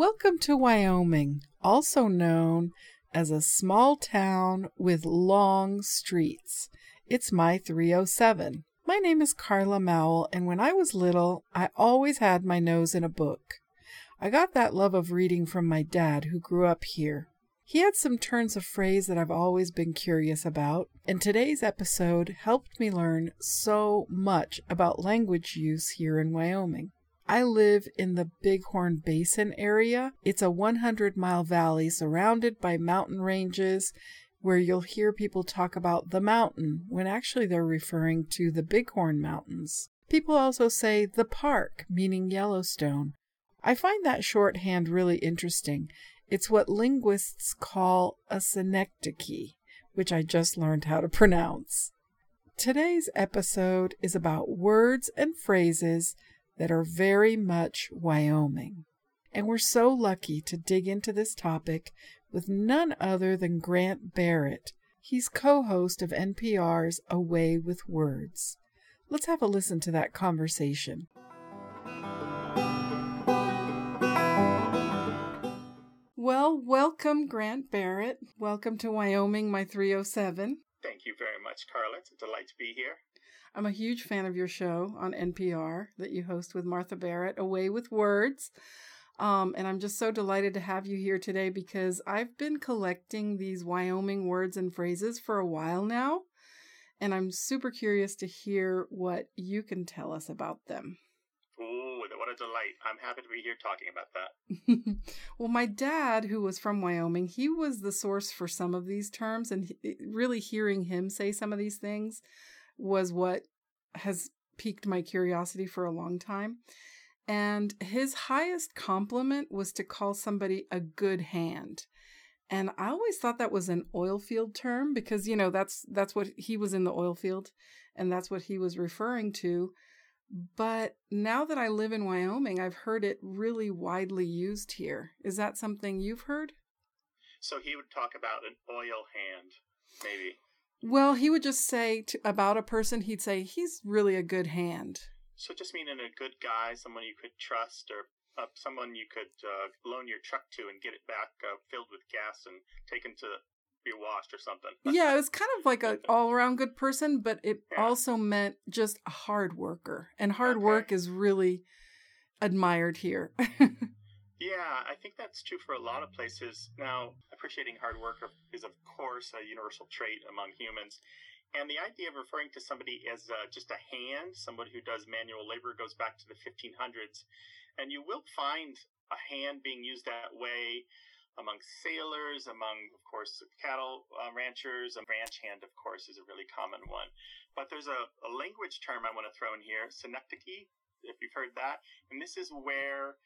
Welcome to Wyoming, also known as a small town with long streets. It's my 307. My name is Carla Mowell, and when I was little, I always had my nose in a book. I got that love of reading from my dad, who grew up here. He had some turns of phrase that I've always been curious about, and today's episode helped me learn so much about language use here in Wyoming. I live in the Bighorn Basin area. It's a 100 mile valley surrounded by mountain ranges where you'll hear people talk about the mountain when actually they're referring to the Bighorn Mountains. People also say the park, meaning Yellowstone. I find that shorthand really interesting. It's what linguists call a synecdoche, which I just learned how to pronounce. Today's episode is about words and phrases that are very much Wyoming. And we're so lucky to dig into this topic with none other than Grant Barrett. He's co host of NPR's A Way with Words. Let's have a listen to that conversation. Well, welcome, Grant Barrett. Welcome to Wyoming, my 307. Thank you very much, Carla. It's a delight to be here. I'm a huge fan of your show on NPR that you host with Martha Barnette, Away with Words. Um, and I'm just so delighted to have you here today because I've been collecting these Wyoming words and phrases for a while now. And I'm super curious to hear what you can tell us about them. Ooh, what a delight. I'm happy to be here talking about that. well, my dad, who was from Wyoming, he was the source for some of these terms. And he, really hearing him say some of these things was what has piqued my curiosity for a long time. And his highest compliment was to call somebody a good hand. And I always thought that was an oil field term because you know that's that's what he was in the oil field and that's what he was referring to. But now that I live in Wyoming, I've heard it really widely used here. Is that something you've heard? So he would talk about an oil hand, maybe. Well, he would just say to, about a person, he'd say, he's really a good hand. So just meaning a good guy, someone you could trust, or uh, someone you could uh, loan your truck to and get it back uh, filled with gas and taken to be washed or something. yeah, it was kind of like an all around good person, but it yeah. also meant just a hard worker. And hard okay. work is really admired here. Yeah, I think that's true for a lot of places. Now, appreciating hard work is, of course, a universal trait among humans. And the idea of referring to somebody as uh, just a hand, somebody who does manual labor, goes back to the 1500s. And you will find a hand being used that way among sailors, among, of course, cattle uh, ranchers. A ranch hand, of course, is a really common one. But there's a, a language term I want to throw in here, synecdoche, if you've heard that. And this is where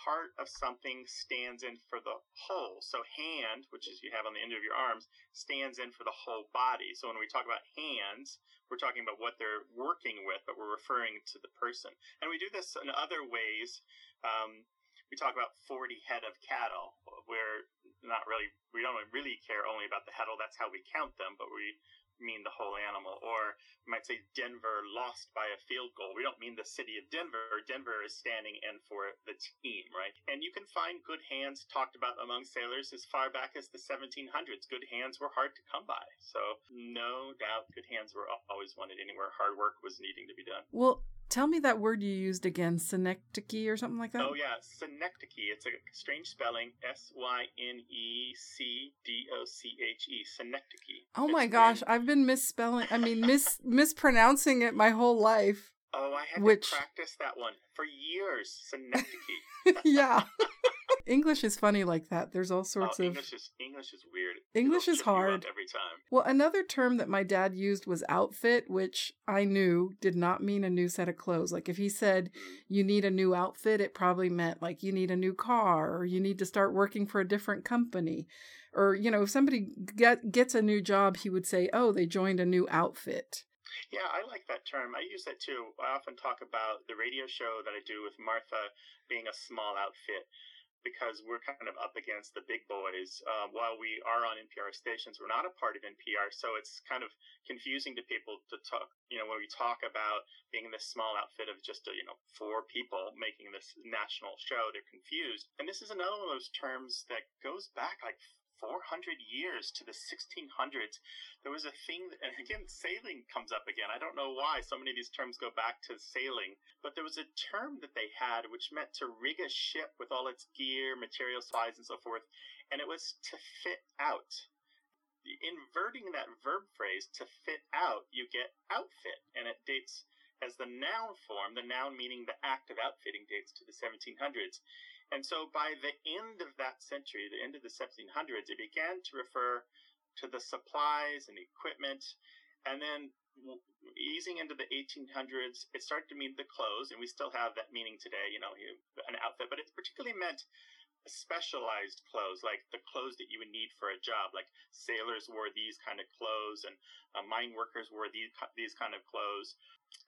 part of something stands in for the whole. So hand, which is you have on the end of your arms, stands in for the whole body. So when we talk about hands, we're talking about what they're working with, but we're referring to the person. And we do this in other ways. Um, we talk about 40 head of cattle, We're not really, we don't really care only about the heddle. That's how we count them, but we mean the whole animal. Or we might say Denver lost by a field goal. We don't mean the city of Denver. Denver is standing in for the team, right? And you can find good hands talked about among sailors as far back as the 1700s. Good hands were hard to come by. So, no doubt, good hands were always wanted anywhere hard work was needing to be done. Well, Tell me that word you used again, synecdoche or something like that. Oh yeah, synecdoche. It's a strange spelling, S Y N E C D O C H E, synecdoche. Oh my gosh, I've been misspelling. I mean, mis mispronouncing it my whole life. Oh, I had which... to practice that one for years. Synecdoche. yeah. English is funny like that. There's all sorts oh, of English is English is weird. English is hard every time. Well, another term that my dad used was outfit, which I knew did not mean a new set of clothes. Like if he said mm. you need a new outfit, it probably meant like you need a new car or you need to start working for a different company. Or, you know, if somebody get, gets a new job, he would say, "Oh, they joined a new outfit." Yeah, I like that term. I use that too. I often talk about the radio show that I do with Martha being a small outfit because we're kind of up against the big boys. Uh, while we are on NPR stations, we're not a part of NPR, so it's kind of confusing to people to talk. You know, when we talk about being this small outfit of just a, you know four people making this national show, they're confused. And this is another one of those terms that goes back like 400 years to the 1600s, there was a thing, and again, sailing comes up again. I don't know why so many of these terms go back to sailing, but there was a term that they had which meant to rig a ship with all its gear, material, supplies, and so forth, and it was to fit out. Inverting that verb phrase to fit out, you get outfit, and it dates as the noun form, the noun meaning the act of outfitting dates to the 1700s. And so by the end of that century, the end of the 1700s, it began to refer to the supplies and equipment. And then easing into the 1800s, it started to mean the clothes, and we still have that meaning today, you know, an outfit, but it particularly meant specialized clothes, like the clothes that you would need for a job. Like sailors wore these kind of clothes, and uh, mine workers wore these these kind of clothes.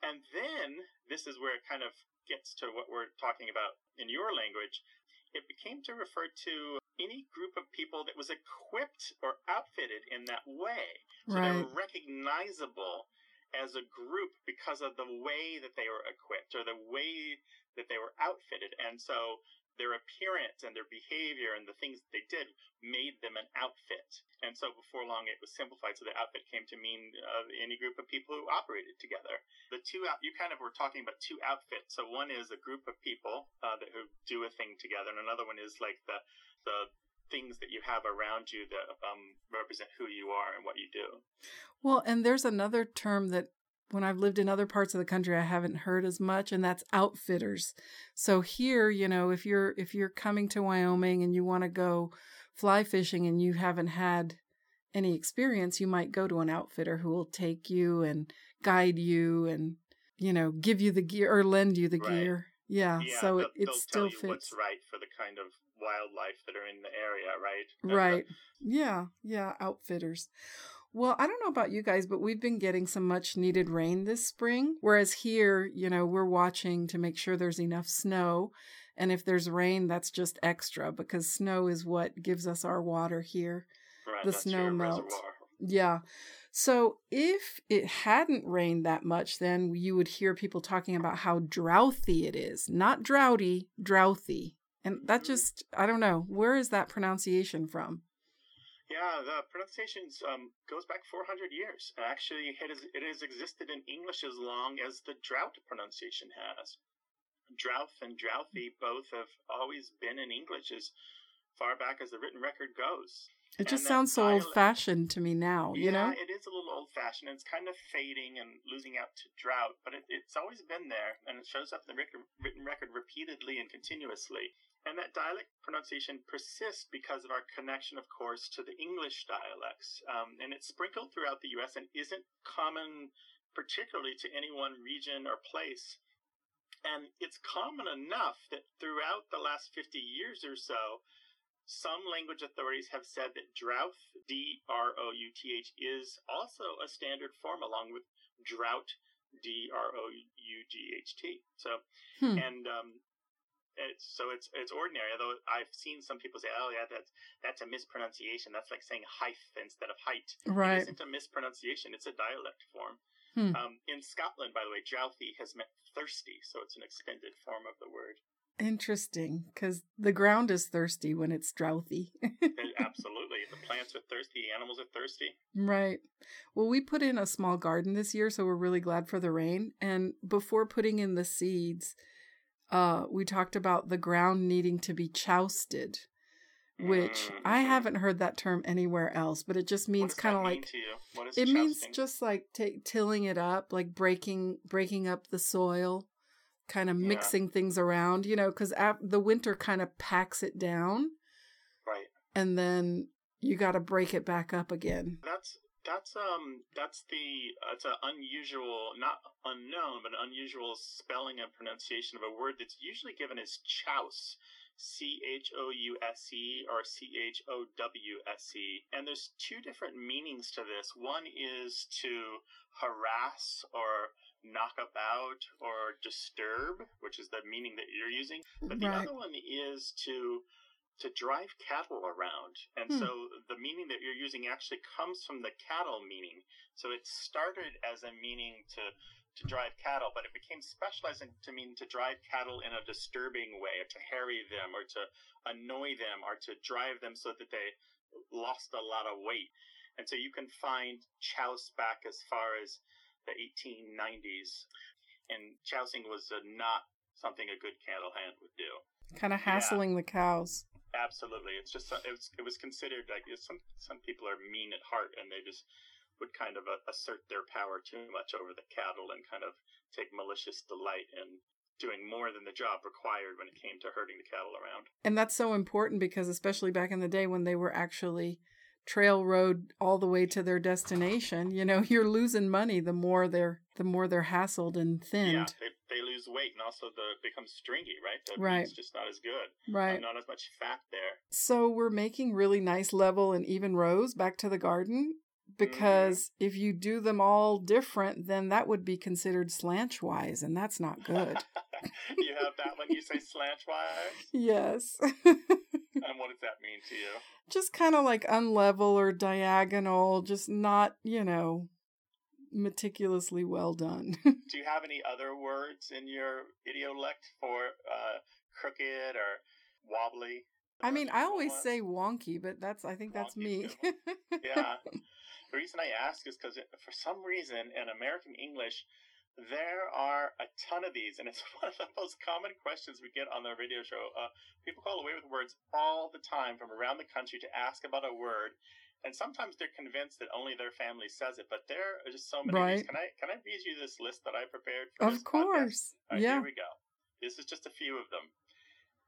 And then this is where it kind of gets to what we're talking about in your language it became to refer to any group of people that was equipped or outfitted in that way. So right. they were recognizable as a group because of the way that they were equipped or the way that they were outfitted. And so their appearance and their behavior and the things they did made them an outfit. And so before long, it was simplified. So the outfit came to mean uh, any group of people who operated together. The two out, you kind of were talking about two outfits. So one is a group of people uh, that who do a thing together, and another one is like the the things that you have around you that um, represent who you are and what you do. Well, and there's another term that when I've lived in other parts of the country I haven't heard as much and that's outfitters. So here, you know, if you're if you're coming to Wyoming and you want to go fly fishing and you haven't had any experience, you might go to an outfitter who will take you and guide you and you know, give you the gear or lend you the right. gear. Yeah, yeah, so it, it still fits. What's right for the kind of wildlife that are in the area, right? Right. yeah, yeah, outfitters. Well, I don't know about you guys, but we've been getting some much needed rain this spring. Whereas here, you know, we're watching to make sure there's enough snow. And if there's rain, that's just extra because snow is what gives us our water here. Right, the snow melts. Reservoir. Yeah. So if it hadn't rained that much, then you would hear people talking about how drouthy it is. Not droughty, drouthy. And that mm-hmm. just, I don't know, where is that pronunciation from? Yeah, the pronunciation um, goes back 400 years. Actually, it has, it has existed in English as long as the drought pronunciation has. Drouth and drouthy both have always been in English as far back as the written record goes. It just sounds so old fashioned to me now, you yeah, know? it is a little old fashioned. It's kind of fading and losing out to drought, but it, it's always been there, and it shows up in the written record repeatedly and continuously. And that dialect pronunciation persists because of our connection, of course, to the English dialects. Um, and it's sprinkled throughout the U.S. and isn't common, particularly to any one region or place. And it's common enough that throughout the last 50 years or so, some language authorities have said that drouth, D R O U T H, is also a standard form along with drought, D R O U G H T. So, hmm. and um, it's, so it's it's ordinary. Although I've seen some people say, "Oh yeah, that's that's a mispronunciation. That's like saying height instead of height." Right. It isn't a mispronunciation. It's a dialect form. Hmm. Um, in Scotland, by the way, drouthy has meant thirsty, so it's an extended form of the word. Interesting, because the ground is thirsty when it's drouthy. Absolutely. The plants are thirsty, the animals are thirsty. Right. Well, we put in a small garden this year, so we're really glad for the rain. And before putting in the seeds, uh, we talked about the ground needing to be chousted, which mm-hmm. I haven't heard that term anywhere else, but it just means kind of like it means just like t- tilling it up, like breaking breaking up the soil, kind of mixing yeah. things around, you know, because ap- the winter kind of packs it down, right? And then you got to break it back up again. That's that's um that's the uh, it's an unusual not unknown but an unusual spelling and pronunciation of a word that's usually given as chouse C H O U S E or C H O W S E. And there's two different meanings to this. One is to harass or knock about or disturb, which is the meaning that you're using. But the right. other one is to to drive cattle around. And Hmm. so the meaning that you're using actually comes from the cattle meaning. So it started as a meaning to to drive cattle, but it became specialized in- to mean to drive cattle in a disturbing way, or to harry them, or to annoy them, or to drive them so that they lost a lot of weight. And so you can find chouse back as far as the 1890s, and chousing was not something a good cattle hand would do. Kind of Yeah. hassling the cows. Absolutely, it's just it was it was considered like some some people are mean at heart, and they just would kind of uh, assert their power too much over the cattle and kind of take malicious delight in doing more than the job required when it came to herding the cattle around. And that's so important because, especially back in the day when they were actually trail road all the way to their destination, you know, you're losing money the more they're the more they're hassled and thinned. they, they lose weight and also the becomes stringy, right? The Right. meat's just not as good, Right. and not as much fat there. So we're making really nice level and even rows back to the garden because mm-hmm. if you do them all different, then that would be considered slantwise, and that's not good. you have that when you say slantwise, yes. and what does that mean to you? just kind of like unlevel or diagonal, just not, you know, meticulously well done. Do you have any other words in your idiolect for uh, crooked or wobbly? I mean, I always Ones? say wonky, but that's I think that's me. Yeah. The reason I ask is because for some reason in American English, there are a ton of these, and it's one of the most common questions we get on the radio show. Uh, people call A Way with Words all the time from around the country to ask about a word, and sometimes they're convinced that only their family says it. But there are just so many. Right. Can I can I read you this list that I prepared? For of course. Right, yeah. here we go. This is just a few of them.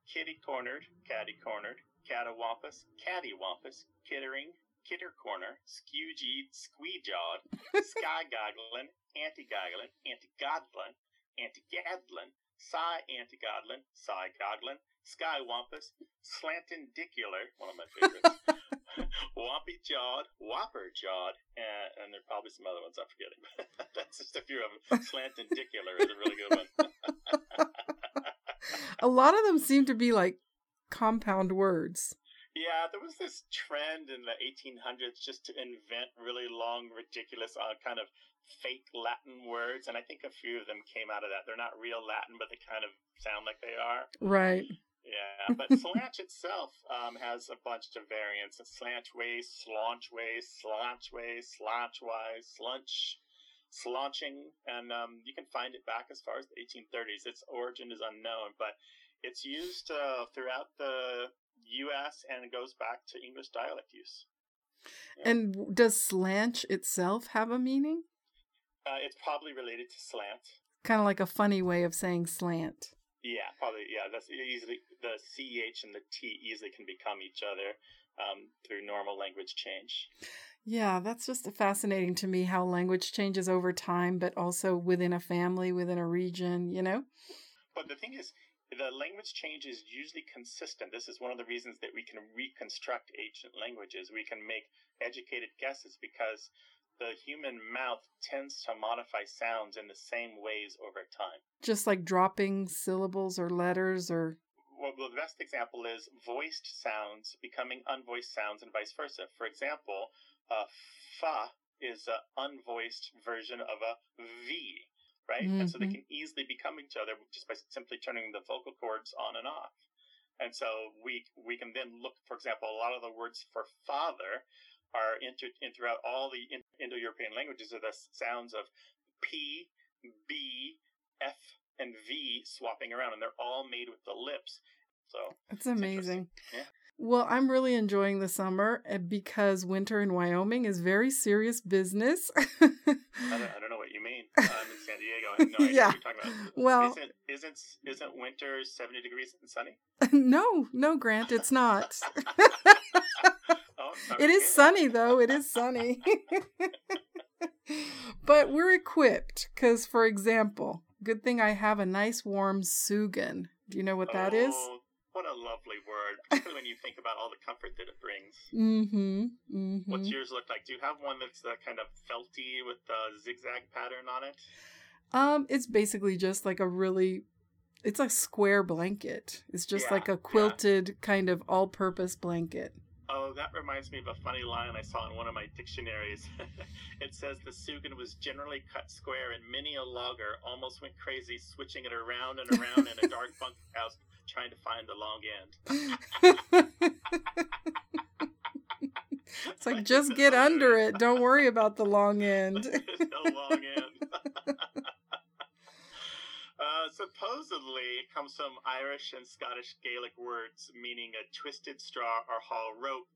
Kitty cornered, catty cornered, catawampus, cattywampus, kittering, kitter corner, skew-jeed, squee-jawed, sky goggling, anti-goggling, anti-godlin, anti-gadlin, sigh anti-godlin, sigh goggling, sky wampus, slantindicular, one of my favorites, Wompy jawed, whopper jawed, and, and there are probably some other ones I'm forgetting. That's just a few of them. Slantindicular is a really good one. A lot of them seem to be like compound words. Yeah, there was this trend in the 1800s just to invent really long, ridiculous, uh, kind of fake Latin words, and I think a few of them came out of that. They're not real Latin, but they kind of sound like they are. Right. Yeah, but slanch itself um, has a bunch of variants: slantways, slaunchways, slaunchways, slaunchwise, slunch, slaunching, and um, you can find it back as far as the 1830s. Its origin is unknown, but it's used uh, throughout the U.S. and it goes back to English dialect use. And does slanch itself have a meaning? Uh, it's probably related to slant. Kind of like a funny way of saying slant. Yeah, probably. Yeah, that's easily the ch and the t easily can become each other um, through normal language change. Yeah, that's just fascinating to me how language changes over time, but also within a family, within a region, you know? But the thing is, the language change is usually consistent. This is one of the reasons that we can reconstruct ancient languages. We can make educated guesses because the human mouth tends to modify sounds in the same ways over time. Just like dropping syllables or letters or. Well, the best example is voiced sounds becoming unvoiced sounds and vice versa. For example, a fa is an unvoiced version of a v, right? And so they Mhm. can easily become each other just by simply turning the vocal cords on and off. And so we we can then look, for example, a lot of the words for father are inter, in throughout all the in- Indo-European languages are the sounds of p, b, f, and v swapping around, and they're all made with the lips. So It's amazing. Yeah. Well, I'm really enjoying the summer uh, because winter in Wyoming is very serious business. I don't, I don't know what you mean. I'm in San Diego. I have no idea Yeah. what you're talking about. well, isn't isn't isn't winter 70 degrees and sunny? no, no, Grant, it's not. Oh, It is sunny though. It is sunny. but we're equipped because, for example, good thing I have a nice warm Sugan. Do you know what that is? Oh, What a lovely word, particularly when you think about all the comfort that it brings. Mm-hmm. Mm-hmm. What's yours look like? Do you have one that's uh, kind of felty with a zigzag pattern on it? Um, it's basically just like a really It's a square blanket. It's just Yeah, like a yeah. quilted kind of all-purpose blanket. Oh, that reminds me of a funny line I saw in one of my dictionaries. it says the Sugan was generally cut square, and many a logger almost went crazy, switching it around and around in a dark bunkhouse, trying to find the long end. It's like just get under it. Don't worry about the long end. No long end. Uh, supposedly, it comes from Irish and Scottish Gaelic words meaning a twisted straw or haul rope.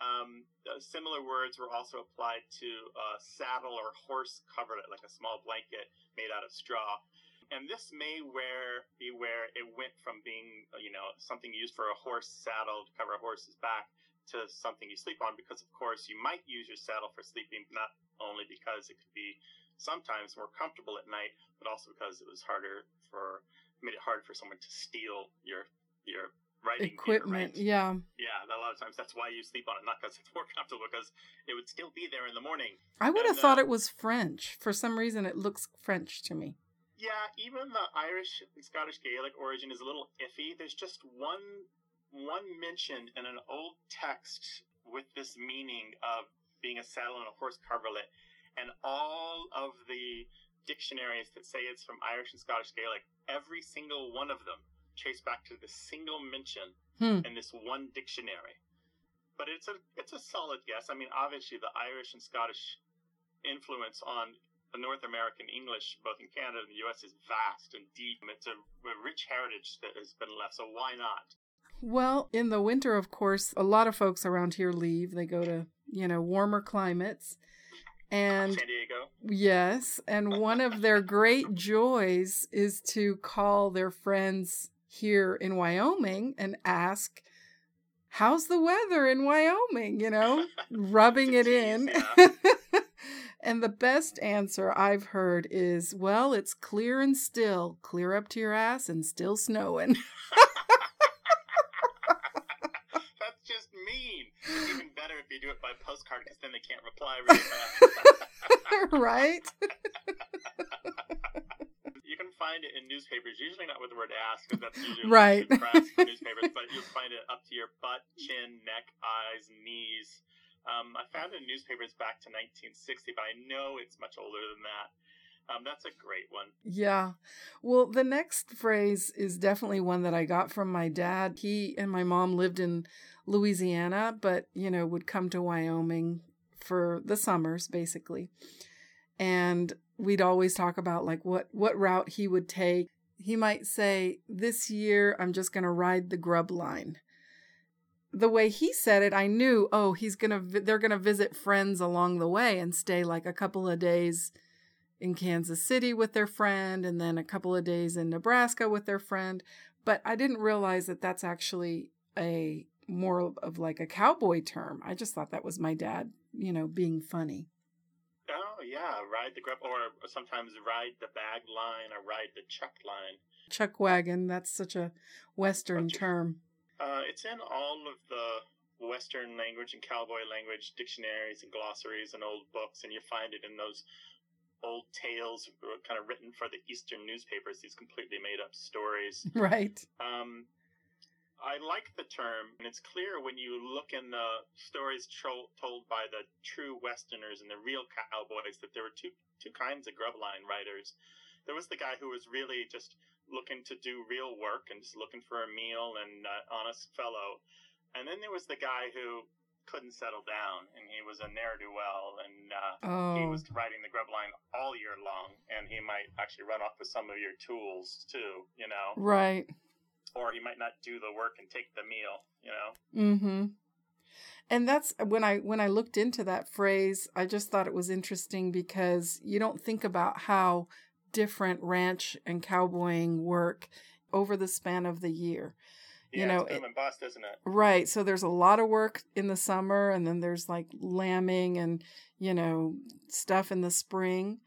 Um, similar words were also applied to a saddle or horse coverlet, like a small blanket made out of straw. And this may where be where it went from being, you know, something used for a horse saddle to cover a horse's back to something you sleep on. Because of course, you might use your saddle for sleeping, not only because it could be sometimes more comfortable at night, but also because it was harder for made it hard for someone to steal your your writing Equipment, right? yeah. Yeah, a lot of times that's why you sleep on it, not because it's more comfortable, because it would still be there in the morning. I would have thought uh, it was French. For some reason, it looks French to me. Yeah, even the Irish and Scottish Gaelic origin is a little iffy. There's just one one mention in an old text with this meaning of being a saddle and a horse coverlet, and all of the dictionaries that say it's from Irish and Scottish Gaelic, every single one of them trace back to the single mention Hmm. in this one dictionary. But it's a it's a solid guess. I mean, obviously the Irish and Scottish influence on the North American English, both in Canada and the U.S., is vast and deep. It's a, a rich heritage that has been left. So why not? Well, in the winter, of course, a lot of folks around here leave. They go to, you know, warmer climates. And San Diego. yes, and one of their great joys is to call their friends here in Wyoming and ask, How's the weather in Wyoming? You know, rubbing it in. and the best answer I've heard is, Well, it's clear and still, clear up to your ass and still snowing. That's just mean. It's even better if you do it by postcard, because then they can't reply really fast. right? you can find it in newspapers, usually not with the word ask, because that's usually Right. crass newspapers, but you'll find it up to your butt, chin, neck, eyes, knees. Um, I found it in newspapers back to 1960, but I know it's much older than that. Um, that's a great one. Yeah. Well, the next phrase is definitely one that I got from my dad. He and my mom lived in Louisiana, but, you know, would come to Wyoming for the summers, basically. And we'd always talk about like what what route he would take. He might say, "This year I'm just going to ride the grub line." The way he said it, I knew, oh, he's going to they're going to visit friends along the way and stay like a couple of days in Kansas City with their friend and then a couple of days in Nebraska with their friend. But I didn't realize that that's actually a more of like a cowboy term. I just thought that was my dad, you know, being funny. Oh, yeah, ride the grub, or sometimes ride the bag line or ride the chuck line. Chuck wagon, that's such a Western term. Uh, it's in all of the Western language and cowboy language dictionaries and glossaries and old books, and you find it in those old tales kind of written for the Eastern newspapers, these completely made up stories. Right. Um, I like the term, and it's clear when you look in the stories tro- told by the true Westerners and the real cowboys that there were two two kinds of grub line riders. There was the guy who was really just looking to do real work and just looking for a meal and uh, honest fellow, and then there was the guy who couldn't settle down and he was a ne'er do well and uh, he Oh, was riding the grub line all year long and he might actually run off with some of your tools too, you know right. or he might not do the work and take the meal, you know? Mm-hmm. And that's when I when I looked into that phrase, I just thought it was interesting because you don't think about how different ranch and cowboying work over the span of the year. Yeah, You know, it's boom and bust, isn't it? Right. So there's a lot of work in the summer and then there's like lambing and, you know, stuff in the spring.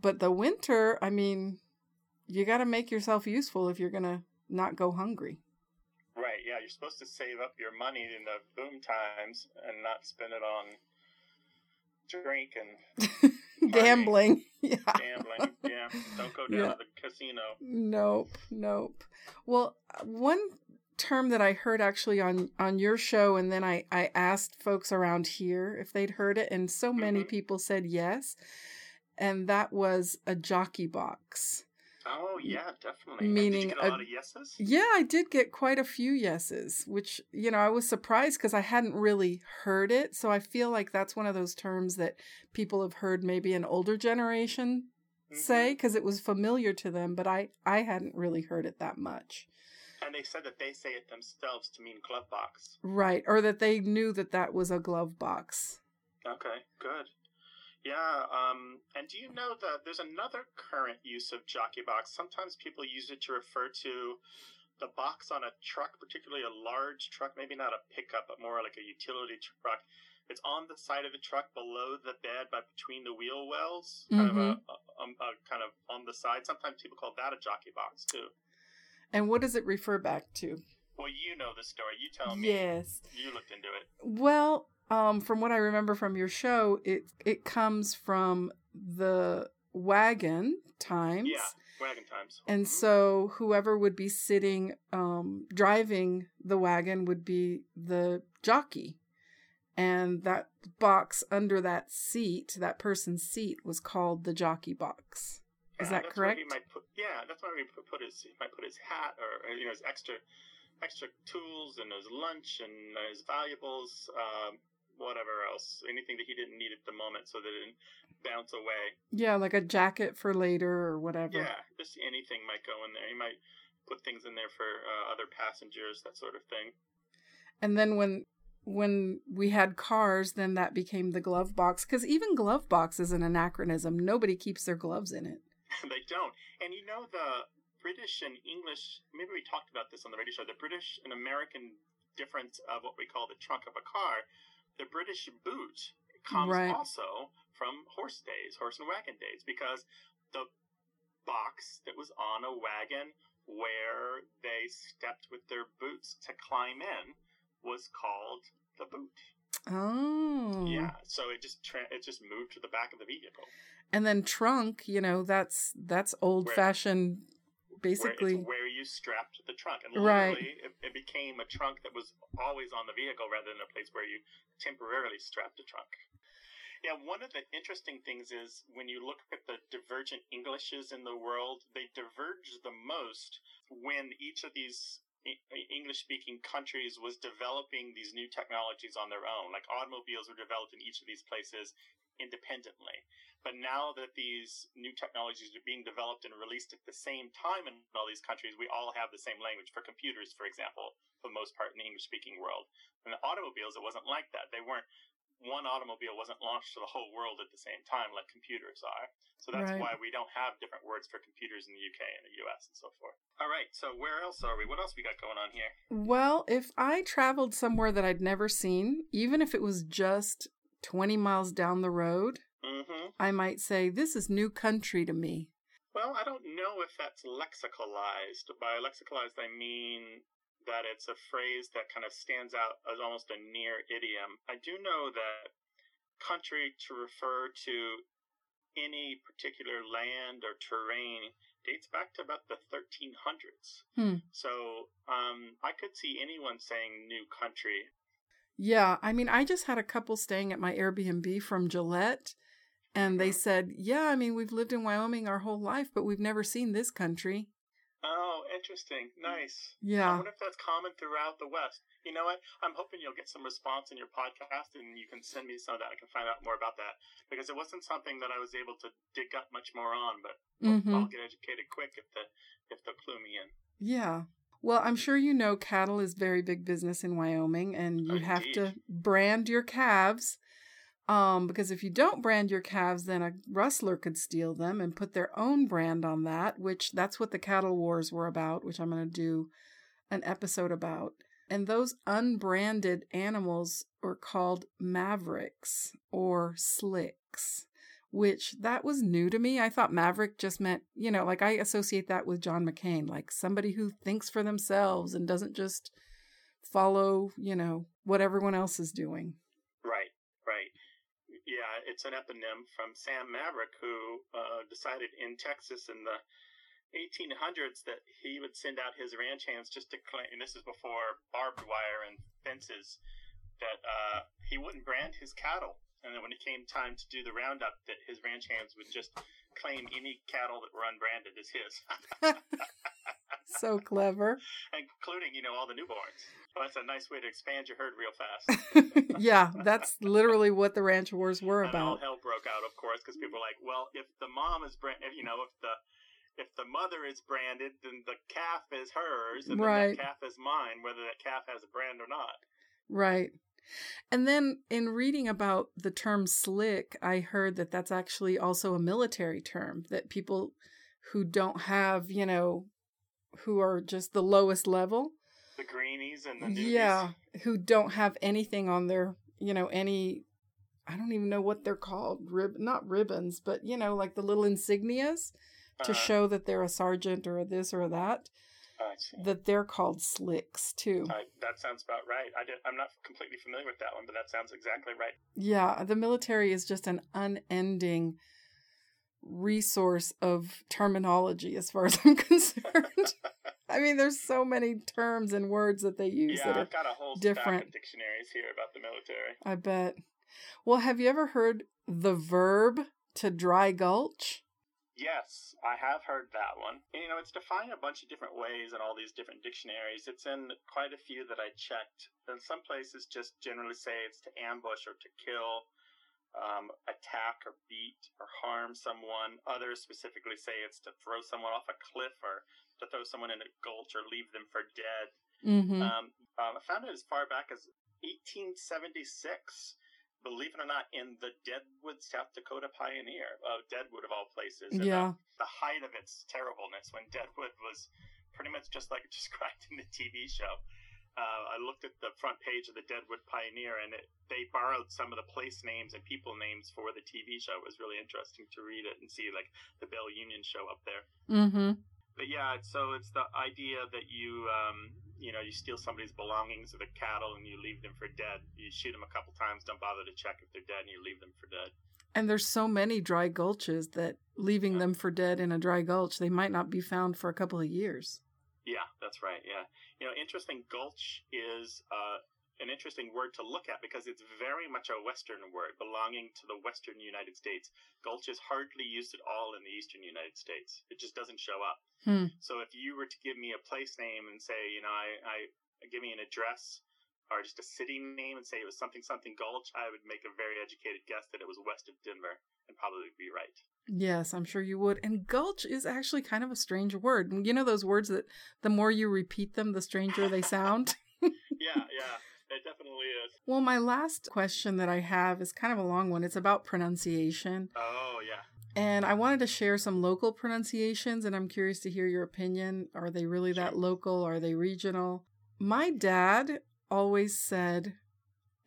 But the winter, I mean, you got to make yourself useful if you're going to not go hungry. Right, yeah, you're supposed to save up your money in the boom times and not spend it on drink and Gambling. Yeah. Gambling. Yeah. Don't go down Yeah. to the casino. Nope, nope. Well, uh, one term that I heard actually on on your show, and then I I asked folks around here if they'd heard it, and so many Mhm. people said yes, and that was a jockey box. Oh yeah, definitely. Meaning Did you get a a- lot of yeses? Yeah, I did get quite a few yeses, which you know I was surprised because I hadn't really heard it. So I feel like that's one of those terms that people have heard maybe an older generation say Mhm. because it was familiar to them, but I I hadn't really heard it that much. And they said that they say it themselves to mean glove box. Right, or that they knew that that was a glove box. Okay, good. Yeah, um, and do you know that there's another current use of jockey box? Sometimes people use it to refer to the box on a truck, particularly a large truck, maybe not a pickup, but more like a utility truck. It's on the side of the truck below the bed, but between the wheel wells, kind of a, a, a kind of on the side. Sometimes people call that a jockey box too. And what does it refer back to? Well, you know the story. You tell me. Yes. You looked into it. Well, um, from what I remember from your show, it it comes from the wagon times. Yeah, wagon times. And Mhm. so whoever would be sitting um driving the wagon would be the jockey. And that box under that seat, that person's seat was called the jockey box. Is Yeah, that where he correct? might put, yeah, that's where he put, put his he might put his hat or, or, you know his extra extra tools and his lunch and his valuables, um, whatever else, anything that he didn't need at the moment, so that it didn't bounce away. Yeah, like a jacket for later or whatever. Yeah, just anything might go in there. He might put things in there for uh, other passengers, that sort of thing. And then when when we had cars, then that became the glove box because even glove box is an anachronism. Nobody keeps their gloves in it. they don't. And you know the British and English. Maybe we talked about this on the radio show. The British and American difference of what we call the trunk of a car. The British boot comes Right. also from horse days, horse and wagon days, because the box that was on a wagon where they stepped with their boots to climb in was called the boot. Oh. Yeah, so it just tra- it just moved to the back of the vehicle. And then trunk, you know, that's that's old fashioned basically. where, where you strapped the trunk, and Right. literally it, it became a trunk that was always on the vehicle rather than a place where you temporarily strapped a trunk. Yeah, one of the interesting things is when you look at the divergent Englishes in the world, they diverge the most when each of these English speaking countries was developing these new technologies on their own. Like automobiles were developed in each of these places independently. But now that these new technologies are being developed and released at the same time in all these countries, we all have the same language. For computers, for example, for the most part in the English speaking world. And the automobiles, it wasn't like that. They weren't, one automobile wasn't launched to the whole world at the same time like computers are. So that's Right. why we don't have different words for computers in the UK and the US and so forth. All right, so where else are we? What else we got going on here? Well, if I traveled somewhere that I'd never seen, even if it was just 20 miles down the road, Mm-hmm. I might say, This is new country to me. Well, I don't know if that's lexicalized. By lexicalized, I mean that it's a phrase that kind of stands out as almost a near idiom. I do know that country to refer to any particular land or terrain dates back to about the 1300s. Hmm. So um, I could see anyone saying new country. Yeah, I mean, I just had a couple staying at my Airbnb from Gillette, and they Mhm. said, Yeah, I mean, we've lived in Wyoming our whole life, but we've never seen this country. Oh, interesting. Nice. Yeah. I wonder if that's common throughout the West. You know what? I'm hoping you'll get some response in your podcast and you can send me some of that. I can find out more about that because it wasn't something that I was able to dig up much more on, but hmm I'll get educated quick if the if they'll clue me in. Yeah. Well, I'm sure you know cattle is very big business in Wyoming, and you Oh, have to brand your calves. Um, because if you don't brand your calves, then a rustler could steal them and put their own brand on that, which that's what the cattle wars were about, which I'm going to do an episode about. And those unbranded animals were called mavericks or slicks, which that was new to me. I thought maverick just meant, you know, like I associate that with John McCain, like somebody who thinks for themselves and doesn't just follow, you know, what everyone else is doing. Right, right. Yeah, it's it's an eponym from Sam Maverick, who uh, decided in Texas in the 1800s that he would send out his ranch hands just to claim, and this is before barbed wire and fences, that uh, he wouldn't brand his cattle. And then when it came time to do the roundup, that his ranch hands would just claim any cattle that were unbranded as his. so clever. Including, you know, all the newborns. Well, that's a nice way to expand your herd real fast. yeah, that's literally what the ranch wars were and about. all hell broke out, of course, because people were like, well, if the mom is brand, if, you know, if the if the mother is branded, then the calf is hers, and Right. then that calf is mine, whether that calf has a brand or not. Right. And then in reading about the term slick, I heard that that's actually also a military term that people who don't have, you know, who are just the lowest level, The greenies and the newbies. yeah, who don't have anything on their, you know, any I don't even know what they're called, rib not ribbons, but you know, like the little insignias to Uh-huh. show that they're a sergeant or a this or a that, that they're called slicks too. That sounds about right. I I'm not completely familiar with that one, but that sounds exactly right. Yeah, the military is just an unending resource of terminology as far as I'm concerned. I mean, there's so many terms and words that they use yeah, that are, I've got a whole stack different. of dictionaries here about the military. I bet. Well, have you ever heard the verb to dry gulch? Yes, I have heard that one. And, you know, it's defined a bunch of different ways in all these different dictionaries. It's in quite a few that I checked. And some places just generally say it's to ambush or to kill, um, attack or beat or harm someone. Others specifically say it's to throw someone off a cliff or to throw someone in a gulch or leave them for dead. Mm-hmm. Um, um, I found it as far back as 1876. Believe it or not, in the Deadwood, South Dakota Pioneer, uh, Deadwood of all places. Uh, yeah. the height of its terribleness when Deadwood was pretty much just like described in the TV show. Uh, I looked at the front page of the Deadwood Pioneer, and it, they borrowed some of the place names and people names for the TV show. It was really interesting to read it and see like the Bella Union show up there. Mm-hmm. But yeah, so it's the idea that you, um, you know, you steal somebody's belongings or the cattle and you leave them for dead. You shoot them a couple times, don't bother to check if they're dead, and you leave them for dead. And there's so many dry gulches that leaving Yeah. them for dead in a dry gulch, they might not be found for a couple of years. Yeah, that's right. Yeah, you know, interesting. Gulch is uh, an interesting word to look at because it's very much a Western word belonging to the Western United States. Gulch is hardly used at all in the Eastern United States. It just doesn't show up. Hmm. So if you were to give me a place name and say, you know, I, I give me an address or just a city name and say it was something something Gulch, I would make a very educated guess that it was west of Denver and probably be right. Yes, I'm sure you would. And gulch is actually kind of a strange word. You know those words that the more you repeat them, the stranger they sound? yeah, yeah, it definitely is. well, my last question that I have is kind of a long one. It's about pronunciation. Oh yeah. And I wanted to share some local pronunciations, and I'm curious to hear your opinion. Are they really that local? Are they regional? My dad always said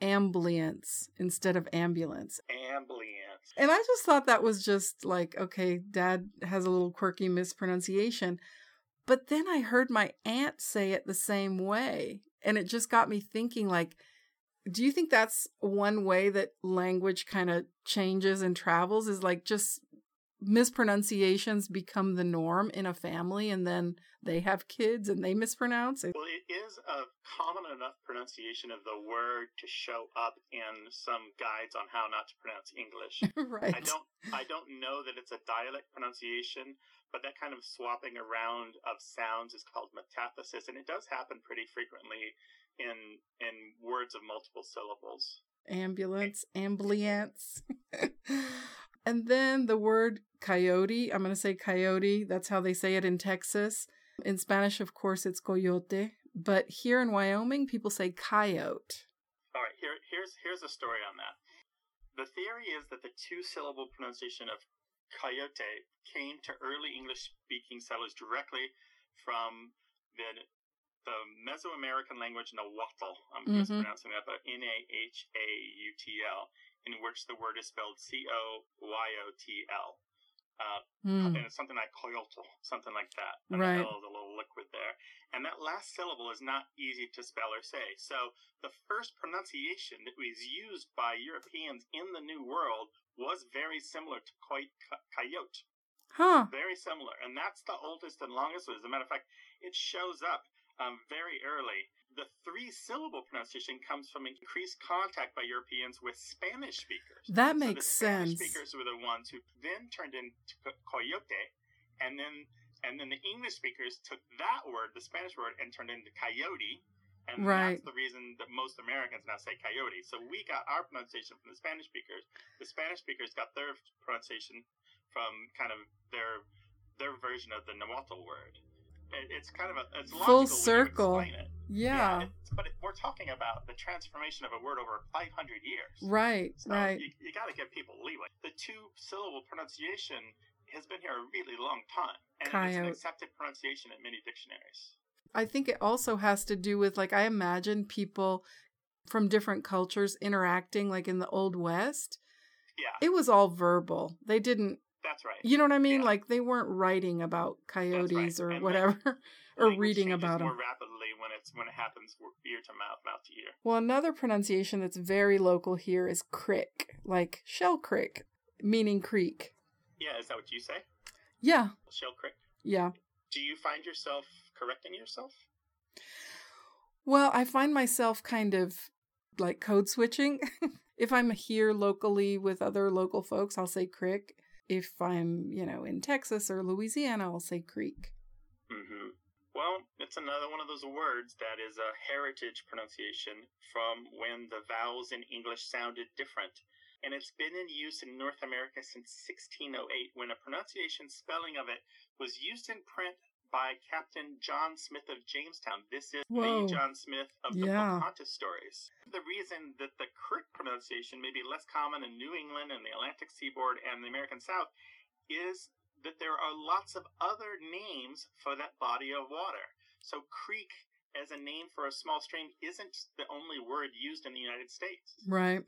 ambulance instead of ambulance. Ambulance. And I just thought that was just like, okay, dad has a little quirky mispronunciation. But then I heard my aunt say it the same way. And it just got me thinking, like, do you think that's one way that language kind of changes and travels? Is like just mispronunciations become the norm in a family and then they have kids and they mispronounce it? Well, it is a common enough pronunciation of the word to show up in some guides on how not to pronounce English. right. I don't I don't know that it's a dialect pronunciation, but that kind of swapping around of sounds is called metathesis, and it does happen pretty frequently in in words of multiple syllables. ambulance, ambulance. and then the word coyote, I'm going to say coyote. That's how they say it in Texas. In Spanish, of course, it's coyote. But here in Wyoming, people say coyote. All right, here here's here's a story on that. The theory is that the two syllable pronunciation of coyote came to early English speaking settlers directly from the the Mesoamerican language Nahuatl. I'm Mhm. mispronouncing that, but N A H A U T L, in which the word is spelled C O Y O T L. Uh, and it's something like coyotl, something like that. And Right. The L is a little liquid there. And that last syllable is not easy to spell or say. So the first pronunciation that was used by Europeans in the New World was very similar to coyote. Huh. Very similar. And that's the oldest and longest. As a matter of fact, it shows up um, very early. The three syllable pronunciation comes from increased contact by Europeans with Spanish speakers. That makes so the Spanish sense. speakers were the ones who then turned into coyote, and then and then the English speakers took that word, the Spanish word, and turned it into coyote. And Right. that's the reason that most Americans now say coyote. So we got our pronunciation from the Spanish speakers. The Spanish speakers got their pronunciation from kind of their their version of the Nahuatl word. It, it's kind of a it's Full logical when you circle. it. Yeah. it's, but it, we're talking about the transformation of a word over 500 years. Right, So right. You, you got to give people leeway. The two syllable pronunciation has been here a really long time, and it's an accepted pronunciation in many dictionaries. I think it also has to do with like I imagine people from different cultures interacting like in the old west. Yeah, It was all verbal. They didn't that's right. you know what I mean? Yeah. Like they weren't writing about coyotes or And whatever or reading about them. more rapidly when it's when it happens ear to mouth, mouth to ear. Well, another pronunciation that's very local here is crick, like shell crick, meaning creek. Yeah, is that what you say? Yeah, Shell crick. yeah. Do you find yourself correcting yourself? Well, I find myself kind of like code switching. if I'm here locally with other local folks, I'll say crick. If I'm, you know, in Texas or Louisiana, I'll say creek. Mm-hmm. Well, it's another one of those words that is a heritage pronunciation from when the vowels in English sounded different. And it's been in use in North America since 1608 when a pronunciation spelling of it was used in print by Captain John Smith of Jamestown. This is Whoa. the John Smith of the Yeah. Pocahontas stories. The reason that the crick pronunciation may be less common in New England and the Atlantic seaboard and the American South is that there are lots of other names for that body of water. So creek as a name for a small stream isn't the only word used in the United States. Right.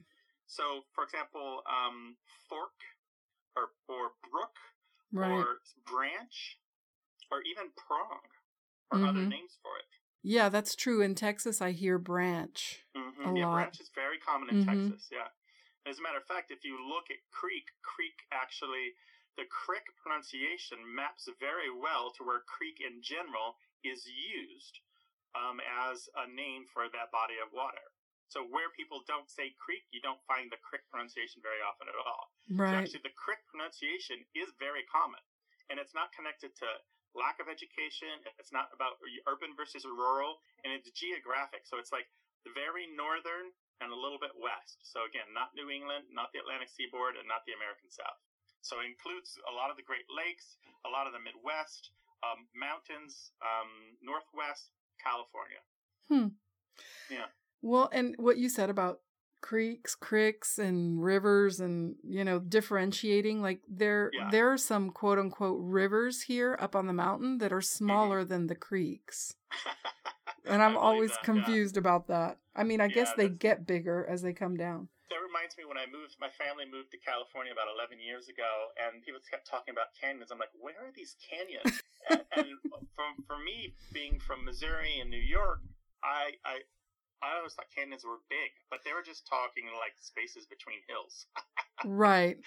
So, for example, um, fork or, or brook Right. or branch or even prong or other Mhm. names for it. yeah, that's true. In Texas, I hear branch. hmm A yeah, lot. branch is very common in Mhm. Texas. Yeah. As a matter of fact, if you look at creek, creek actually, the crick pronunciation maps very well to where creek in general is used um, as a name for that body of water. So where people don't say creek, you don't find the crick pronunciation very often at all. So actually, the crick pronunciation is very common, and it's not connected to lack of education. It's not about urban versus rural, and it's geographic. So it's like the very northern and a little bit west. So again, not New England, not the Atlantic seaboard, and not the American South. So it includes a lot of the Great Lakes, a lot of the Midwest, um, mountains, um, Northwest, California. Hmm. Yeah. Well, and what you said about creeks, creeks, and rivers, and you know, differentiating like there Yeah. there are some quote unquote rivers here up on the mountain that are mm-hmm. smaller than the creeks, and I'm always that, yeah. confused about that. I mean, I guess they that's- get bigger as they come down. That reminds me when I moved, my family moved to California about 11 years ago, and people kept talking about canyons. I'm like, where are these canyons? and, and from, for me, being from Missouri and New York, I, I, I always thought canyons were big, but they were just talking like spaces between hills. Right.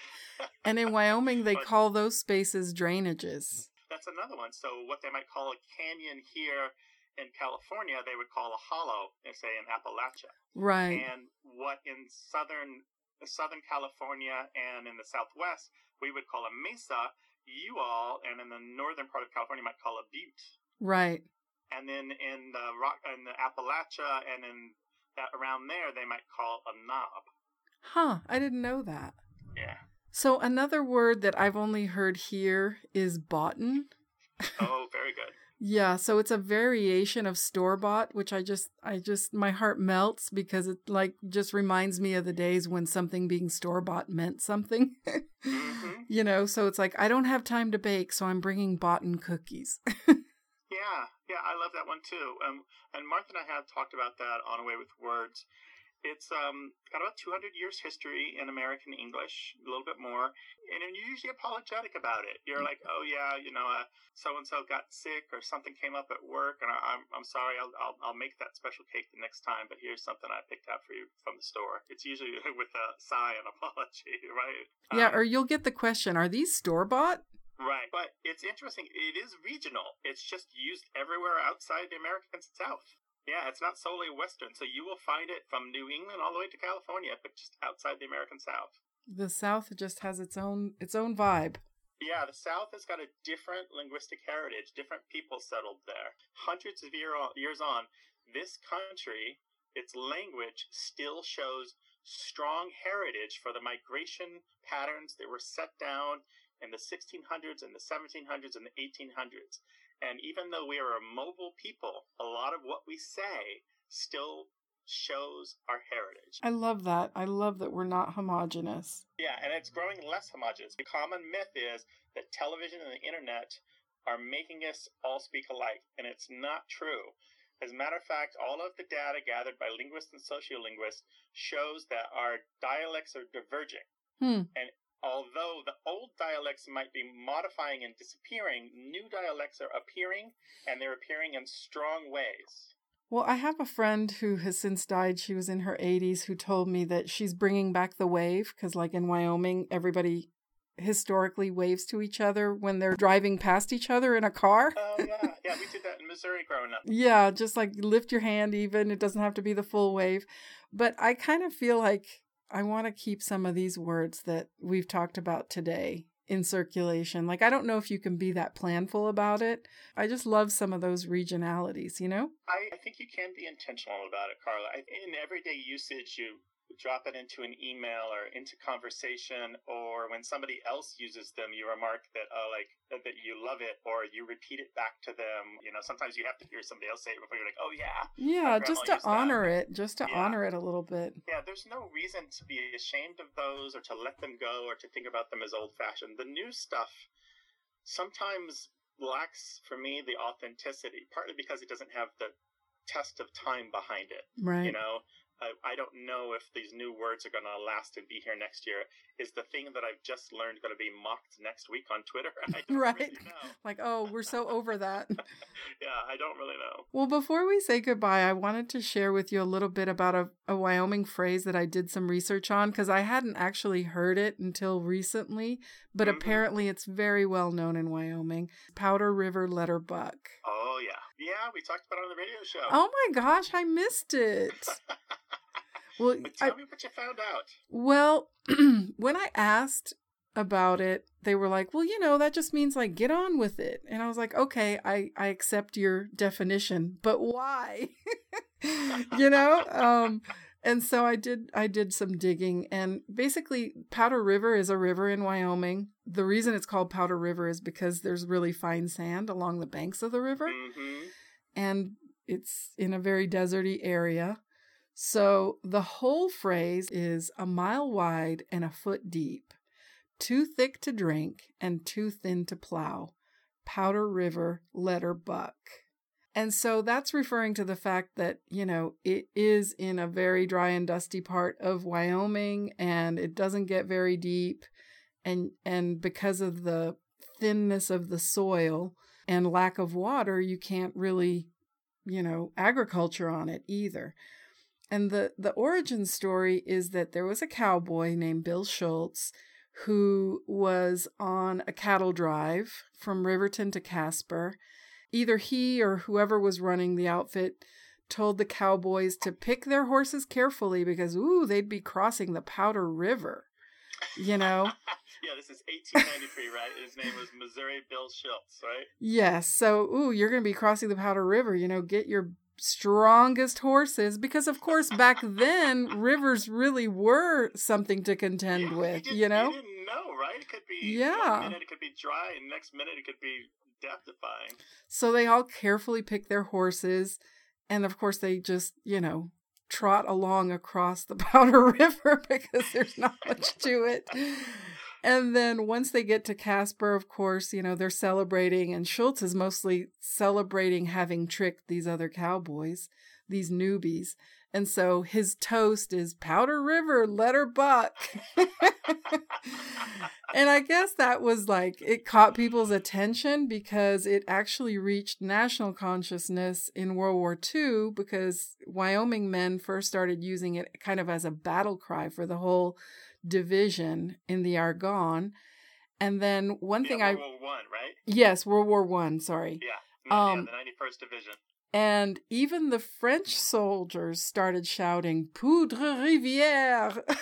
And in Wyoming, they But- call those spaces drainages. That's another one. So what they might call a canyon here in California, they would call a hollow, say in Appalachia. Right. and what in southern southern California and in the southwest we would call a mesa, you all, and in the northern part of California might call a butte, Right. And then in the rock in the Appalachia and in that around there they might call a knob. Huh. I didn't know that. Yeah. So another word that I've only heard here is boughten. Oh, very good. Yeah, so it's a variation of store bought, which I just, I just, my heart melts because it like just reminds me of the days when something being store bought meant something. hmm you know, so it's like I don't have time to bake, so I'm bringing boughten cookies. Yeah, yeah, I love that one too. Um, and Martha and I have talked about that on A Way with Words. It's um, got about 200 years history in American English, a little bit more, and you're usually apologetic about it. You're like, oh yeah, you know, so and so got sick or something came up at work, and I, am I'm, I'm sorry, I'll, I'll I'll make that special cake the next time, but here's something I picked out for you from the store. It's usually with a sigh and apology, right? Yeah, um, or you'll get the question, are these store bought? Right. But it's interesting. It is regional. It's just used everywhere outside the American South. Yeah, it's not solely Western. So you will find it from New England all the way to California, but just outside the American South. The South just has its own its own vibe. Yeah, the South has got a different linguistic heritage, different people settled there. Hundreds of year on, years on, this country, its language still shows strong heritage for the migration patterns that were set down in the 1600s and the 1700s and the 1800s. And even though we are a mobile people, a lot of what we say still shows our heritage. I love that. I love that we're not homogenous. Yeah, and it's growing less homogenous. The common myth is that television and the internet are making us all speak alike, and it's not true. As a matter of fact, all of the data gathered by linguists and sociolinguists shows that our dialects are diverging. Hmm. And although the old dialects might be modifying and disappearing, new dialects are appearing, and they're appearing in strong ways. Well, I have a friend who has since died. She was in her 80s who told me that she's bringing back the wave because, like in Wyoming, everybody historically waves to each other when they're driving past each other in a car. Oh, yeah. Yeah, we did that in Missouri growing up. yeah, just like lift your hand even. It doesn't have to be the full wave. But I kind of feel like I want to keep some of these words that we've talked about today in circulation. Like, I don't know if you can be that planful about it. I just love some of those regionalities, you know? I, I think you can be intentional about it, Carla. In everyday usage, you drop it into an email or into conversation or when somebody else uses them you remark that uh, like that you love it or you repeat it back to them. You know sometimes you have to hear somebody else say it before you're like oh yeah yeah just to honor that. it just to yeah. honor it a little bit. Yeah there's no reason to be ashamed of those or to let them go or to think about them as old fashioned the new stuff sometimes lacks for me the authenticity partly because it doesn't have the test of time behind it right. you know I, I don't know if these new words are going to last and be here next year. Is the thing that I've just learned going to be mocked next week on Twitter? right. Really like, oh, we're so over that. yeah, I don't really know. Well, before we say goodbye, I wanted to share with you a little bit about a, a Wyoming phrase that I did some research on because I hadn't actually heard it until recently, but mm-hmm. apparently it's very well known in Wyoming. Powder River let her buck. Oh, yeah. Yeah, we talked about it on the radio show. Oh my gosh, I missed it. Well, but tell I, me what you found out. Well, when I asked about it, they were like, "Well, you know, that just means like get on with it." And I was like, "Okay, I I accept your definition, but why?" you know, um and so I did I did some digging and basically Powder River is a river in Wyoming. The reason it's called Powder River is because there's really fine sand along the banks of the river. Mm-hmm. And it's in a very deserty area. So the whole phrase is a mile wide and a foot deep, too thick to drink and too thin to plow. Powder River let her buck. And so that's referring to the fact that, you know, it is in a very dry and dusty part of Wyoming and it doesn't get very deep. And, and because of the thinness of the soil and lack of water, you can't really, you know, agriculture on it either. And the, the origin story is that there was a cowboy named Bill Schultz who was on a cattle drive from Riverton to Casper. Either he or whoever was running the outfit told the cowboys to pick their horses carefully because, ooh, they'd be crossing the Powder River, you know? yeah, this is 1893, right? His name was Missouri Bill Schultz, right? Yes. So, ooh, you're going to be crossing the Powder River, you know, get your strongest horses because of course back then rivers really were something to contend yeah, with you, you know? you know right? It could be yeah. minute it could be dry and next minute it could be death defying so they all carefully pick their horses and of course they just you know trot along across the powder river because there's not much to it and then once they get to Casper, of course, you know, they're celebrating, and Schultz is mostly celebrating having tricked these other cowboys, these newbies. And so his toast is Powder River, let her buck. and I guess that was like, it caught people's attention because it actually reached national consciousness in World War II because Wyoming men first started using it kind of as a battle cry for the whole division in the Argonne. And then one Yeah, thing World I War One, right? yes, World War One, sorry. Yeah. No, yeah, Um, the 91st Division. And even the French soldiers started shouting Poudre Rivière.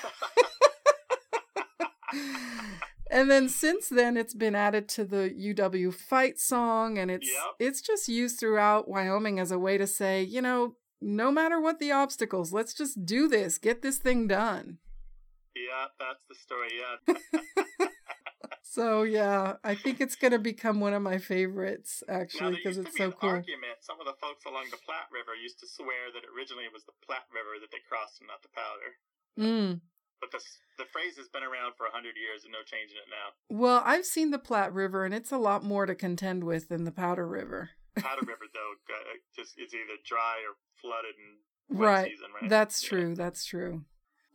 and then since then it's been added to the UW fight song and it's Yep. it's just used throughout Wyoming as a way to say, you know, no matter what the obstacles, let's just do this, get this thing done. Yeah, that's the story. Yeah. So yeah, I think it's going to become one of my favorites actually because it's be so an cool. argument. Some of the folks along the Platte River used to swear that originally it was the Platte River that they crossed and not the Powder. Mm. But the, the phrase has been around for a 100 years and no change in it now. Well, I've seen the Platte River, and it's a lot more to contend with than the Powder River. Powder River, though, uh, just it's either dry or flooded in Right. season, right? That's Yeah. true. That's true.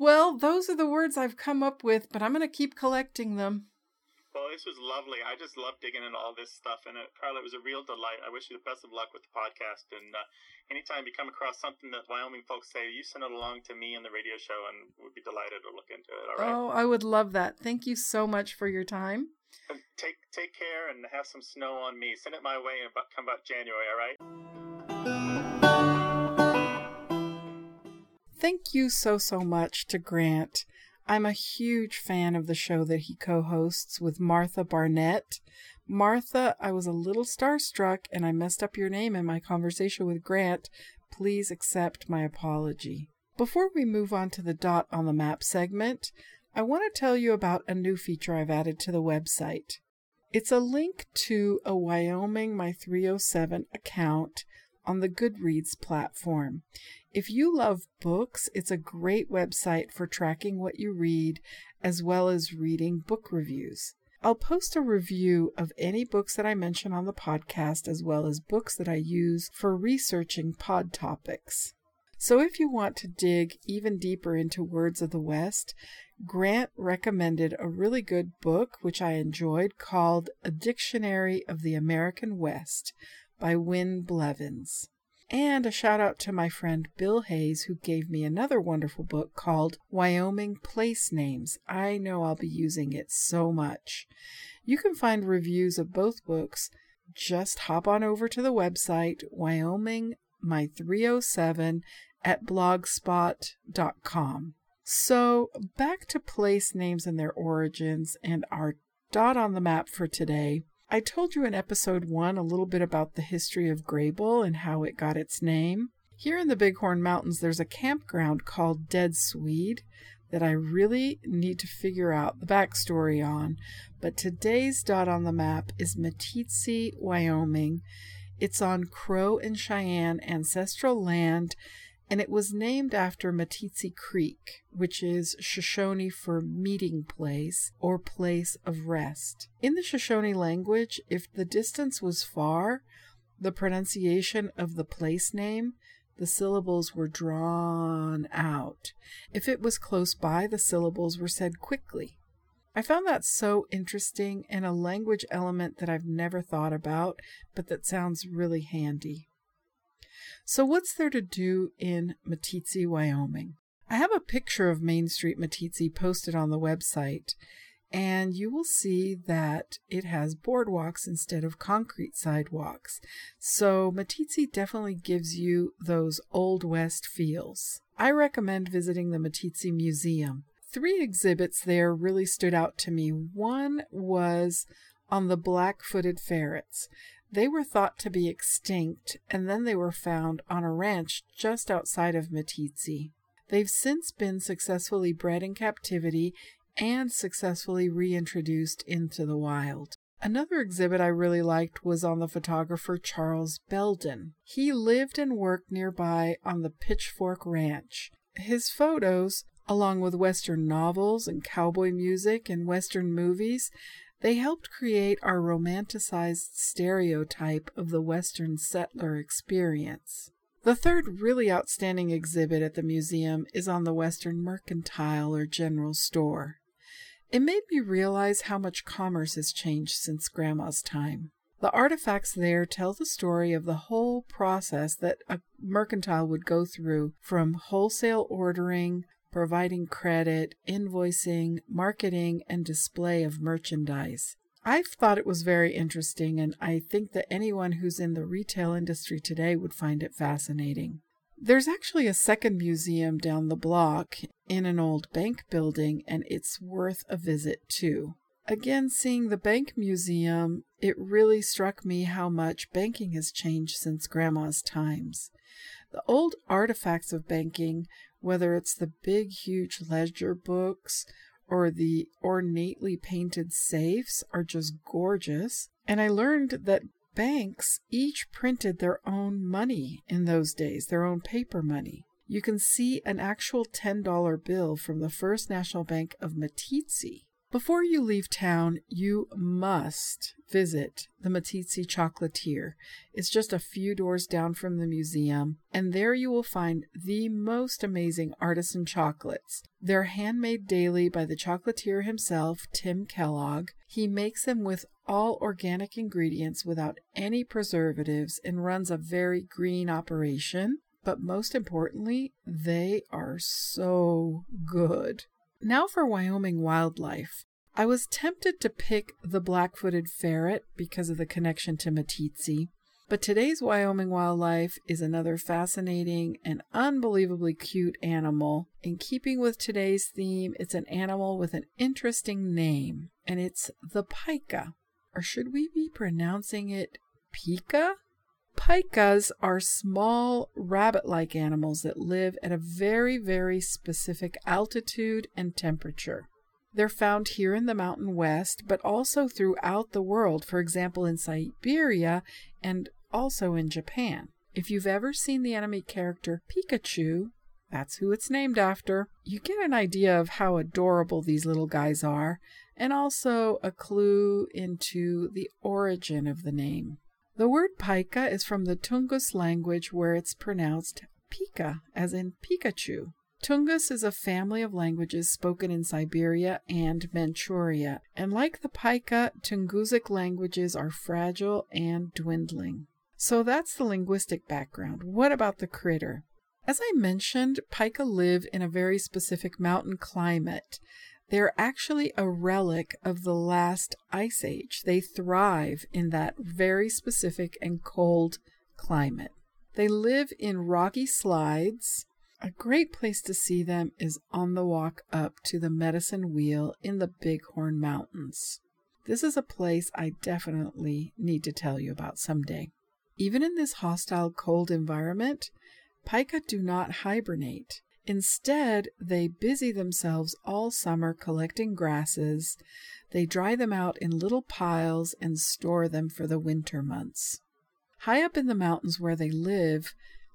Well, those are the words I've come up with, but I'm going to keep collecting them. Well, this was lovely. I just love digging into all this stuff. And uh, Carla, it was a real delight. I wish you the best of luck with the podcast. And uh, anytime you come across something that Wyoming folks say, you send it along to me in the radio show, and we'd be delighted to look into it. All right. Oh, I would love that. Thank you so much for your time. Take take care and have some snow on me. Send it my way and come about January. All right. Thank you so, so much to Grant. I'm a huge fan of the show that he co hosts with Martha Barnette. Martha, I was a little starstruck and I messed up your name in my conversation with Grant. Please accept my apology. Before we move on to the dot on the map segment, I want to tell you about a new feature I've added to the website. It's a link to a Wyoming My 307 account on the Goodreads platform. If you love books, it's a great website for tracking what you read as well as reading book reviews. I'll post a review of any books that I mention on the podcast as well as books that I use for researching pod topics. So if you want to dig even deeper into Words of the West, Grant recommended a really good book which I enjoyed called A Dictionary of the American West by Win Blevins. And a shout out to my friend Bill Hayes, who gave me another wonderful book called Wyoming Place Names. I know I'll be using it so much. You can find reviews of both books. Just hop on over to the website, Wyoming My 307 at blogspot.com. So, back to place names and their origins and our dot on the map for today. I told you in episode one a little bit about the history of Greybull and how it got its name. Here in the Bighorn Mountains, there's a campground called Dead Swede that I really need to figure out the backstory on. But today's dot on the map is Meeteetse, Wyoming. It's on Crow and Cheyenne ancestral land, and it was named after Meeteetse Creek, which is Shoshone for meeting place or place of rest. In the Shoshone language, if the distance was far, the pronunciation of the place name, the syllables were drawn out. If it was close by, the syllables were said quickly. I found that so interesting and a language element that I've never thought about, but that sounds really handy. So, what's there to do in Meeteetse, Wyoming? I have a picture of Main Street Meeteetse posted on the website, and you will see that it has boardwalks instead of concrete sidewalks. So, Meeteetse definitely gives you those Old West feels. I recommend visiting the Meeteetse Museum. Three exhibits there really stood out to me. One was on the black footed ferrets. They were thought to be extinct, and then they were found on a ranch just outside of Meeteetse. They've since been successfully bred in captivity and successfully reintroduced into the wild. Another exhibit I really liked was on the photographer Charles Belden. He lived and worked nearby on the Pitchfork Ranch. His photos, along with Western novels and cowboy music and Western movies, they helped create our romanticized stereotype of the Western settler experience. The third really outstanding exhibit at the museum is on the Western Mercantile or General Store. It made me realize how much commerce has changed since Grandma's time. The artifacts there tell the story of the whole process that a mercantile would go through from wholesale ordering, providing credit, invoicing, marketing, and display of merchandise. I've thought it was very interesting, and I think that anyone who's in the retail industry today would find it fascinating. There's actually a second museum down the block in an old bank building, and it's worth a visit too. Again, seeing the bank museum, it really struck me how much banking has changed since Grandma's times. The old artifacts of banking, whether it's the big, huge ledger books or the ornately painted safes, are just gorgeous. And I learned that banks each printed their own money in those days, their own paper money. You can see an actual $10 bill from the First National Bank of Meeteetse before you leave town, you must visit the Meeteetse Chocolatier. It's just a few doors down from the museum, and there you will find the most amazing artisan chocolates. They're handmade daily by the chocolatier himself, Tim Kellogg. He makes them with all organic ingredients without any preservatives and runs a very green operation. But most importantly, they are so good. Now for Wyoming wildlife. I was tempted to pick the black footed ferret because of the connection to Meeteetse, but today's Wyoming wildlife is another fascinating and unbelievably cute animal. In keeping with today's theme, it's an animal with an interesting name, and it's the pika. Or should we be pronouncing it pika? Pikas are small rabbit like animals that live at a very, very specific altitude and temperature. They're found here in the Mountain West, but also throughout the world, for example, in Siberia and also in Japan. If you've ever seen the anime character Pikachu, that's who it's named after, you get an idea of how adorable these little guys are, and also a clue into the origin of the name. The word Pika is from the Tungus language where it's pronounced Pika, as in Pikachu. Tungus is a family of languages spoken in Siberia and Manchuria, and like the Pika, Tungusic languages are fragile and dwindling. So that's the linguistic background. What about the critter? As I mentioned, pika live in a very specific mountain climate. They're actually a relic of the last ice age. They thrive in that very specific and cold climate. They live in rocky slides. A great place to see them is on the walk up to the Medicine Wheel in the Bighorn Mountains. This is a place I definitely need to tell you about someday. Even in this hostile cold environment, pika do not hibernate. Instead, they busy themselves all summer collecting grasses. They dry them out in little piles and store them for the winter months. High up in the mountains where they live,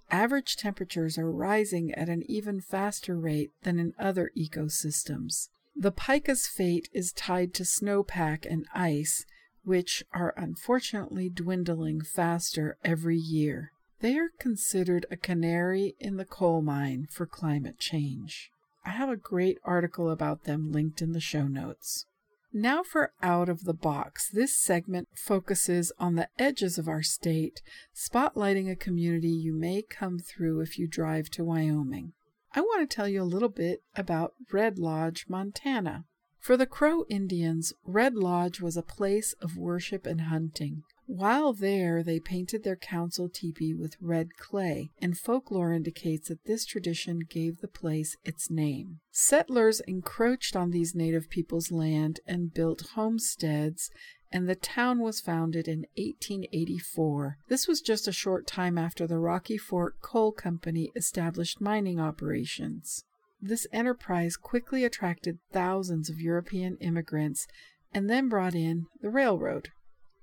average temperatures are rising at an even faster rate than in other ecosystems. The pika's fate is tied to snowpack and ice, which are unfortunately dwindling faster every year. They are considered a canary in the coal mine for climate change. I have a great article about them linked in the show notes. Now for Out of the Box. This segment focuses on the edges of our state, spotlighting a community you may come through if you drive to Wyoming. I want to tell you a little bit about Red Lodge, Montana. For the Crow Indians, Red Lodge was a place of worship and hunting. While there, they painted their council teepee with red clay, and folklore indicates that this tradition gave the place its name. Settlers encroached on these native people's land and built homesteads, and the town was founded in 1884. This was just a short time after the Rocky Fork Coal Company established mining operations. This enterprise quickly attracted thousands of European immigrants and then brought in the railroad.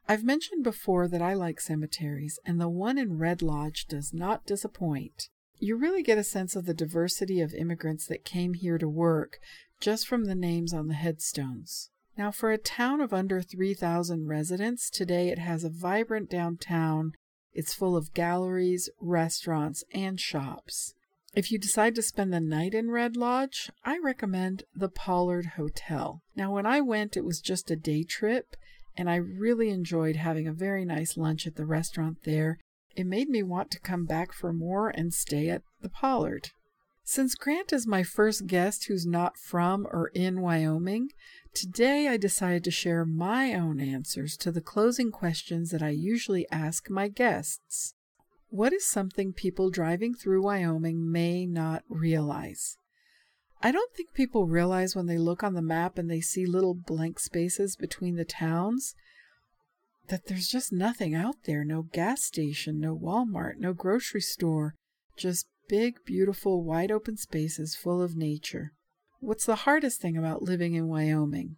I've mentioned before that I like cemeteries, and the one in Red Lodge does not disappoint. You really get a sense of the diversity of immigrants that came here to work just from the names on the headstones. Now, for a town of under 3,000 residents, today it has a vibrant downtown It's full of galleries, restaurants, and shops. If you decide to spend the night in Red Lodge, I recommend the Pollard Hotel. Now, when I went, it was just a day trip, and I really enjoyed having a very nice lunch at the restaurant there. It made me want to come back for more and stay at the Pollard. Since Grant is my first guest who's not from or in Wyoming, today I decided to share my own answers to the closing questions that I usually ask my guests. What is something people driving through Wyoming may not realize? I don't think people realize when they look on the map and they see little blank spaces between the towns that there's just nothing out there no gas station, no Walmart, no grocery store, just big, beautiful, wide open spaces full of nature. What's the hardest thing about living in Wyoming?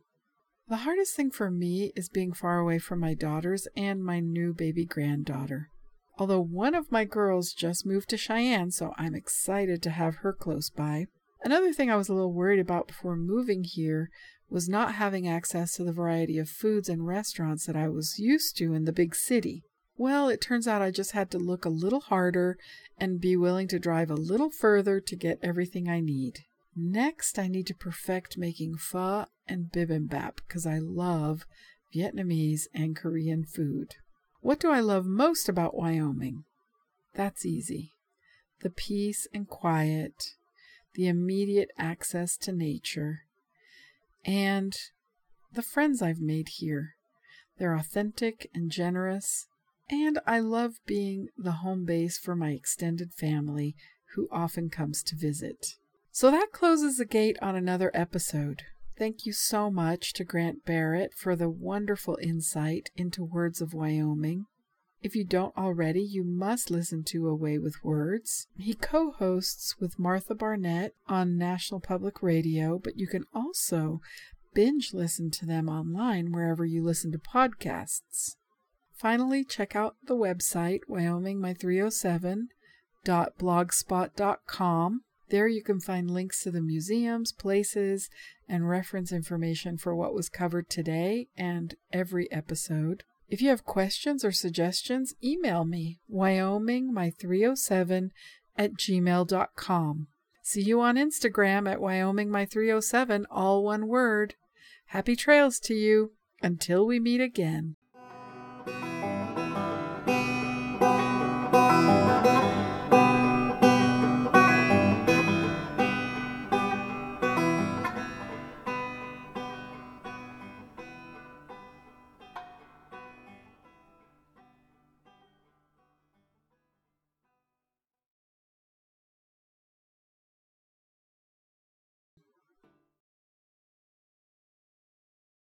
The hardest thing for me is being far away from my daughters and my new baby granddaughter although one of my girls just moved to Cheyenne, so I'm excited to have her close by. Another thing I was a little worried about before moving here was not having access to the variety of foods and restaurants that I was used to in the big city. Well, it turns out I just had to look a little harder and be willing to drive a little further to get everything I need. Next, I need to perfect making pho and bibimbap because I love Vietnamese and Korean food. What do I love most about Wyoming? That's easy. The peace and quiet, the immediate access to nature, and the friends I've made here. They're authentic and generous, and I love being the home base for my extended family who often comes to visit. So that closes the gate on another episode. Thank you so much to Grant Barrett for the wonderful insight into Words of Wyoming. If you don't already, you must listen to A Way with Words. He co hosts with Martha Barnette on National Public Radio, but you can also binge listen to them online wherever you listen to podcasts. Finally, check out the website, wyomingmy307.blogspot.com. There you can find links to the museums, places, and reference information for what was covered today and every episode. If you have questions or suggestions, email me, wyomingmy307 at gmail.com. See you on Instagram at wyomingmy307, all one word. Happy trails to you. Until we meet again.